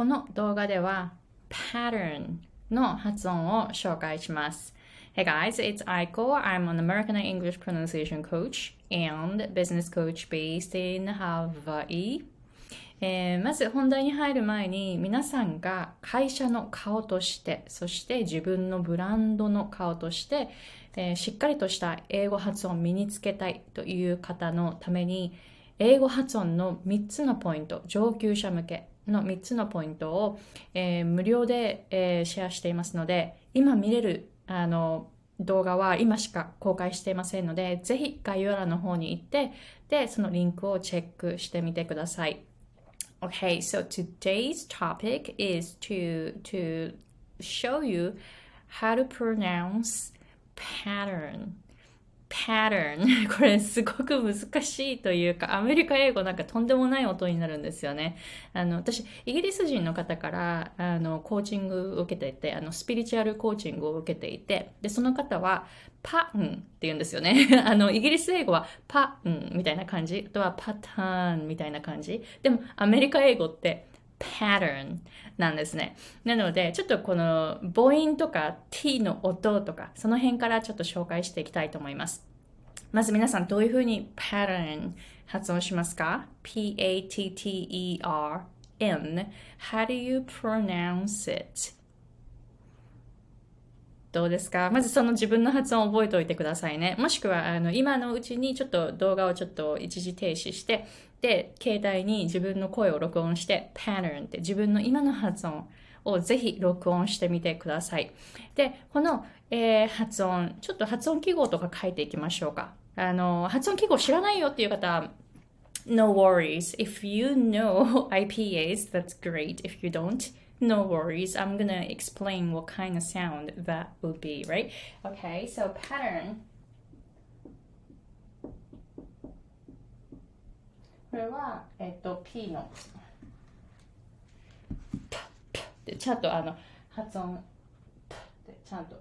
この動画では pattern の発音を紹介します。Hey guys, it's Aiko. I'm an American English pronunciation coach and business coach based in Hawaii. えー、まず本題に入る前に皆さんが会社の顔としてそして自分のブランドの顔として、えー、しっかりとした英語発音を身につけたいという方のために英語発音の3つのポイント上級者向けの3つのポイントを、えー、無料で、えシェアしていますので今見れるあの動画は今しか公開していませんのでぜひ概要欄の方に行ってでそのリンクをチェックしてみてください。Okay, so today's topic is to to show you how to pronounce pattern. Pattern これすごく難しいというかアメリカ英語なんかとんでもない音になるんですよね。あの私イギリス人の方からあのコーチングを受けていてあのスピリチュアルコーチングを受けていてでその方はパンって言うんですよね。あのイギリス英語はパンみたいな感じ。あとはパターンみたいな感じ。でもアメリカ英語って pattern なんですね。なので、ちょっとこの母音とか t の音とか、その辺からちょっと紹介していきたいと思います。まず皆さん、どういうふうに pattern 発音しますか ?p-a-t-t-e-r-n How do you pronounce it? どうですか？まずその自分の発音を覚えておいてくださいね。もしくは、あの、今のうちにちょっと動画をちょっと一時停止して、で、携帯に自分の声を録音して、pattern って自分の今の発音をぜひ録音してみてください。で、この、えー、発音、ちょっと発音記号とか書いていきましょうか。あの、発音記号知らないよっていう方、No worries. If you know IPAs, that's great. If you don't, no worries. I'm gonna explain what kind of sound that would be, right? Okay, so pattern これは、えっと、P のでちゃんとあの発音でちゃんと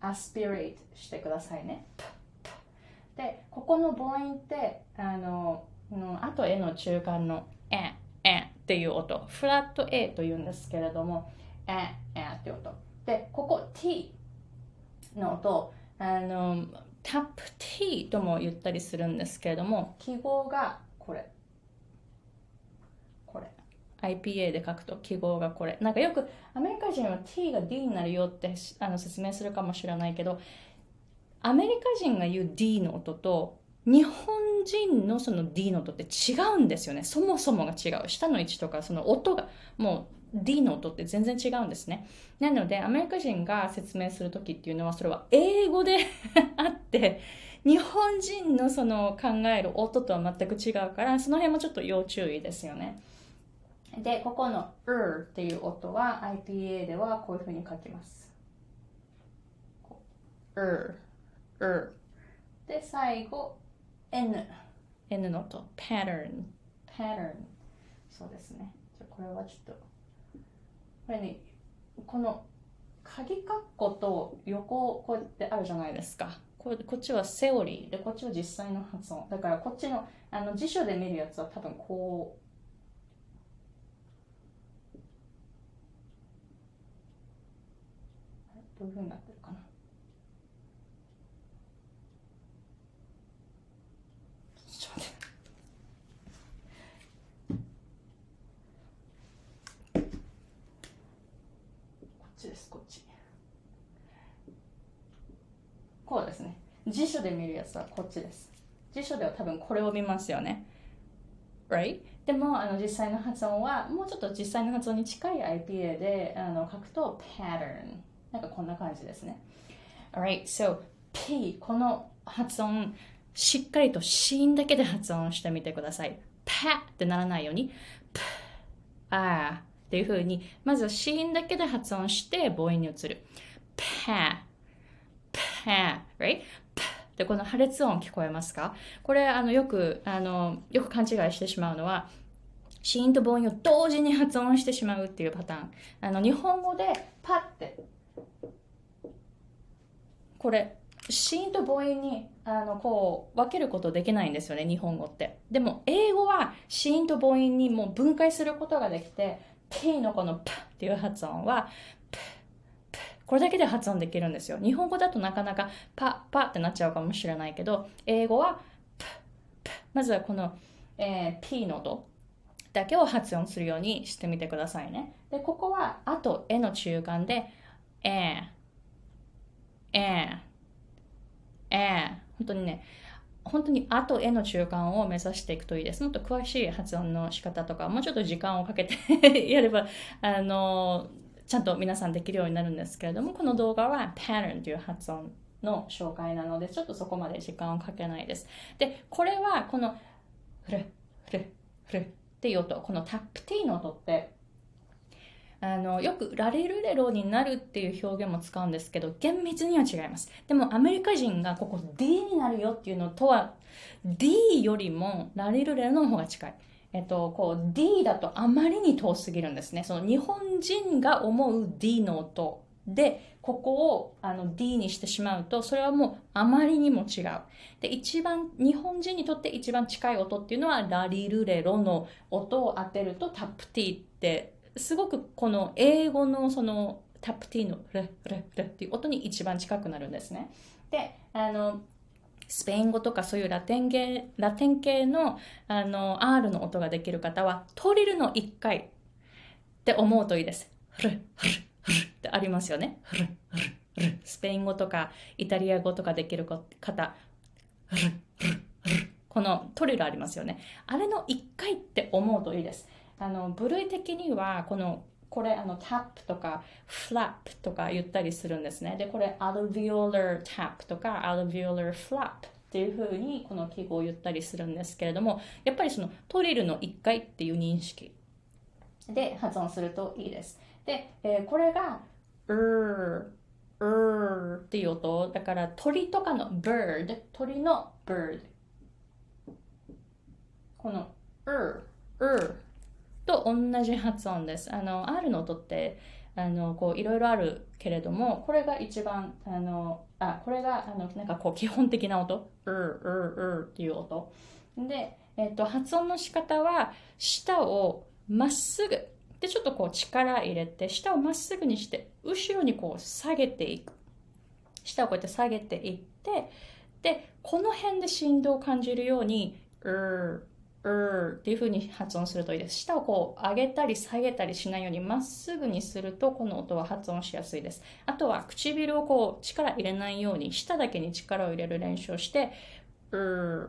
アスピレートしてくださいね。で、ここの母音ってあのあと絵の中間のええっていう音、フラット A というんですけれども、ええって音。で、ここ T の音、あのタップ T とも言ったりするんですけれども、記号がこれ。IPA で書くと記号がこれなんかよくアメリカ人は T が D になるよってあの説明するかもしれないけどアメリカ人が言う D の音と日本人のその D の音って違うんですよね。そもそもが違う。下の位置とかその音がもう D の音って全然違うんですね。なのでアメリカ人が説明する時っていうのはそれは英語で あって日本人のその考える音とは全く違うからその辺もちょっと要注意ですよね。で、ここの er っていう音は IPA ではこういうふうに書きます。er, er で、最後 N。N の音。pattern, pattern そうですね。じゃこれはちょっと、これね、この鍵括弧と横こうやってあるじゃないですか。ここっちはセオリーでこっちは実際の発音だからこっちのあの辞書で見るやつは多分こうどういうふうになってるかな？こっち。こうですね。辞書で見るやつはこっちです。辞書では多分これを見ますよね。Right? でもあの実際の発音はもうちょっと実際の発音に近い IPA であの書くと pattern なんかこんな感じですね。Alright, so P この発音しっかりと子音だけで発音してみてください。パってならないように、p、あっていう風に、まず子音だけで発音して母音に移る。パー、パ、right? で、この破裂音聞こえますか？これ、あの、よく、あの、よく勘違いしてしまうのは、子音と母音を同時に発音してしまうっていうパターン。あの、日本語でパってこれ子音と母音にあのこう分けることできないんですよね日本語ってでも英語は子音と母音にもう分解することができてのこの P っていう発音は、P、P、これだけで発音できるんですよ。日本語だとなかなかパ、パってなっちゃうかもしれないけど、英語は P、P。まずはこの、えー、P の音だけを発音するようにしてみてくださいね。で、ここは、あと、えの中間で、えー、えー、えー、本当にね、本当にあとえの中間を目指していくといいです。もっと詳しい発音の仕方とか、もうちょっと時間をかけてやれば、あの、ちゃんと皆さんできるようになるんですけれども、この動画は pattern という発音の紹介なので、ちょっとそこまで時間をかけないです。で、これはこのフル、フル、フルっていう音、このタップ T の音って、あのよくラリルレロになるっていう表現も使うんですけど厳密には違いますでもアメリカ人がここ D になるよっていうのとは D よりもラリルレロの方が近いえっと、こう D だとあまりに遠すぎるんですね。その日本人が思う D の音で、ここをあの D にしてしまうと、それはもうあまりにも違う。で、一番、日本人にとって一番近い音っていうのは、ラリルレロの音を当てるとタップ T ってすごくこの英語のそのタップ T のレレレっていう音に一番近くなるんですね。で、あの、スペイン語とかそういうラテン系ラテン系のあの R の音ができる方はトリルの1回って思うといいです。ルルルってありますよね。ルルルスペイン語とかイタリア語とかできる方、このトリルありますよね。あれの1回って思うといいです。あの部類的にはこのこれあのタップとかフラップとか言ったりするんですね。で、これアルビオーラータップとかアルビオラーフラップっていうふうにこの記号を言ったりするんですけれども、やっぱりそのトリルの1回っていう認識で発音するといいです。で、えー、これがうー、うーっていう音。だから鳥とかの bird、鳥の bird。このうー、うーと同じ発音です。あの、R の音って、あの、こう、いろいろあるけれども、これが一番、あの、あ、これが、あの、なんかこう、基本的な音。うる、う、うっていう音。で、えっ、と、発音の仕方は、舌をまっすぐ、で、ちょっとこう、力入れて、舌をまっすぐにして、後ろにこう、下げていく。舌をこうやって下げていって、で、この辺で振動を感じるように、うる、うっていう風に発音するといいです。舌をこう上げたり下げたりしないようにまっすぐにするとこの音は発音しやすいです。あとは唇をこう力入れないように舌だけに力を入れる練習をして、うー、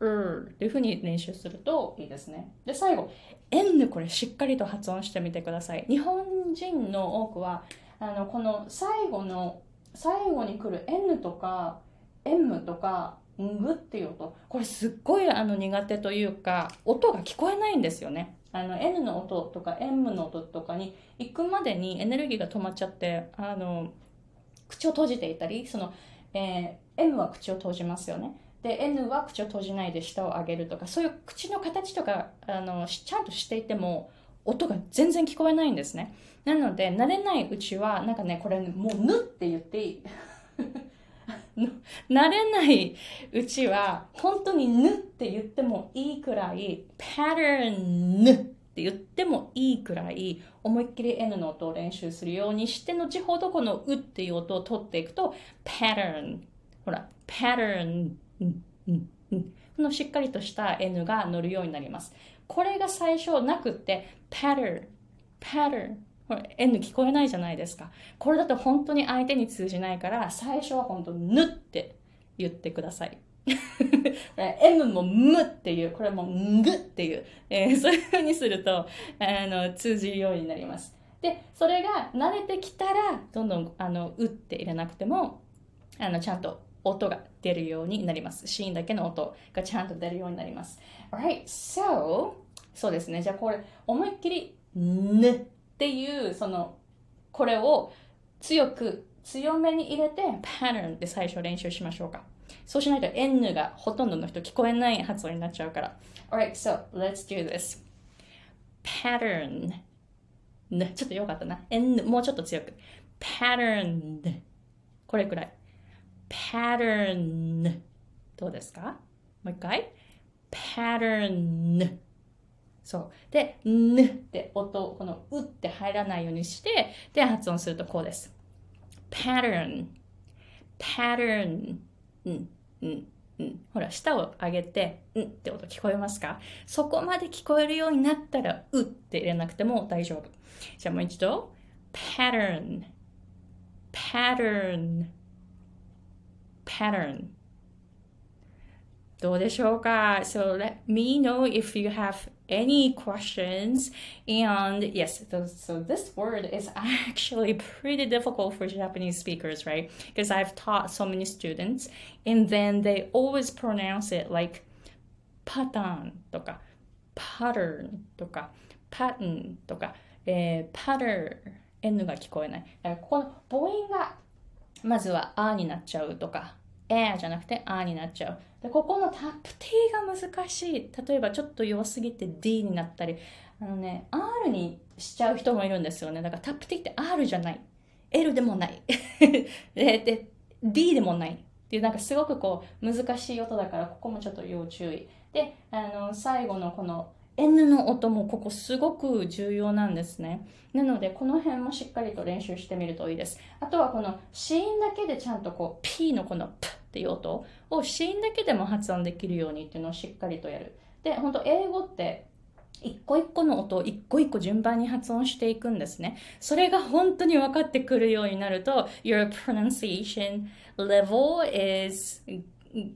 うーっていう風に練習するといいですね。で、最後、N これしっかりと発音してみてください。日本人の多くは、あの、この最後の、最後に来る N とか M とかんぐっていう音。これすっごいあの苦手というか音が聞こえないんですよね。あの N の音とか M の音とかに行くまでにエネルギーが止まっちゃってあの口を閉じていたりその、えー、M は口を閉じますよね。で N は口を閉じないで舌を上げるとかそういう口の形とかあのちゃんとしていても音が全然聞こえないんですね。なので慣れないうちはなんかねこれもう「ぬ」って言っていい。慣れないうちは、本当にぬって言ってもいいくらい、pattern って言ってもいいくらい、思いっきり N の音を練習するようにして、後ほどこのうっていう音を取っていくと、pattern。ほら、pattern。このしっかりとした N が乗るようになります。これが最初なくって、pattern。pattern。これ N 聞こえないじゃないですか。これだと本当に相手に通じないから、最初は本当ぬって言ってください。M もむっていう、これもぐっていう、えー、そういう風にすると、あの、通じるようになります。で、それが慣れてきたら、どんどん、あの、うって入れなくても、あの、ちゃんと音が出るようになります。シーンだけの音がちゃんと出るようになります。Alright, so, そうですね。じゃあこれ、思いっきり、ぬっていうそのこれを強く強めに入れて pattern で最初練習しましょうか。そうしないと N がほとんどの人聞こえない発音になっちゃうから。Alright, so let's do this. Pattern ちょっとよかったな。N もうちょっと強く。Pattern これくらい。Pattern どうですか？もう一回。Pattern そう。で、ぬって音、このうって入らないようにして、で、発音するとこうです。pattern, pattern, うん、うん、うん。ほら、舌を上げて、うんって音聞こえますか？そこまで聞こえるようになったら、うって入れなくても大丈夫。じゃあもう一度。pattern, pattern, pattern. どうでしょうか ?So let me know if you have any questions. And yes, so this word is actually pretty difficult for Japanese speakers, right? Because I've taught so many students and then they always pronounce it like pattern とか pattern とか pattern とか、えー、pattern N が聞こえない。だからここの母音がまずはあになっちゃうとかえじゃなくてあになっちゃう。 で、ここのタップ T が難しい。例えばちょっと弱すぎて D になったり、あのね、R にしちゃう人もいるんですよね。だからタップ T って R じゃない。L でもない。でで、D でもない。っていうなんかすごくこう難しい音だからここもちょっと要注意。で、あの、最後のこの N の音もここすごく重要なんですね。なので、この辺もしっかりと練習してみるといいです。あとはこの子音だけでちゃんとこう P のこの P っていう音を子音だけでも発音できるようにっていうのをしっかりとやる。で、本当英語って一個一個の音を一個一個順番に発音していくんですね。それが本当に分かってくるようになると、your pronunciation level is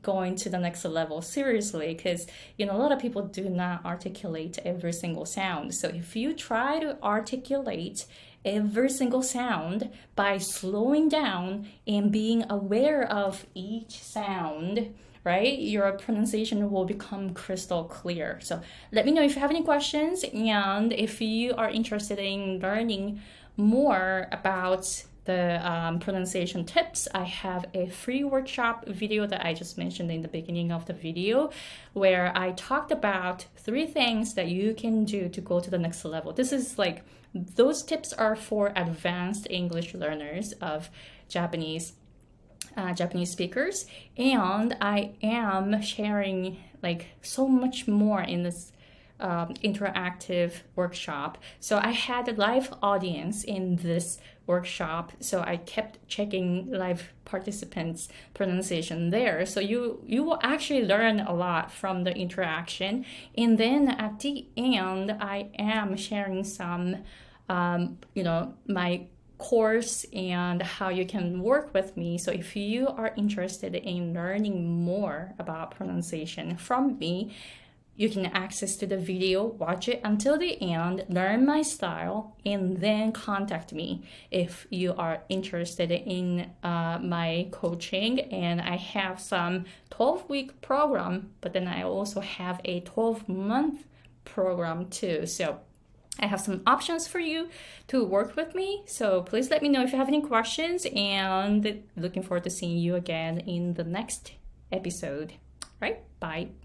going to the next level seriously because you know a lot of people do not articulate every single sound so if you try to articulate every single sound by slowing down and being aware of each sound right? Your pronunciation will become crystal clear. So let me know if you have any questions and if you are interested in learning more about the um, pronunciation tips, I have a free workshop video that I just mentioned in the beginning of the video where I talked about three things that you can do to go to the next level. This is like those tips are for advanced English learners of Japanese uh, Japanese speakers, and I am sharing like so much more in this um, interactive workshop. So I had a live audience in this workshop, so I kept checking live participants' pronunciation there. So you you will actually learn a lot from the interaction. And then at the end, I am sharing some, um, you know, my course and how you can work with me. So if you are interested in learning more about pronunciation from me, you can access to the video, watch it until the end, learn my style, and then contact me if you are interested in uh, my coaching. And I have some 12 week program, but then I also have a 12 month program too. So I have some options for you to work with me. So please let me know if you have any questions and looking forward to seeing you again in the next episode. Right? Bye.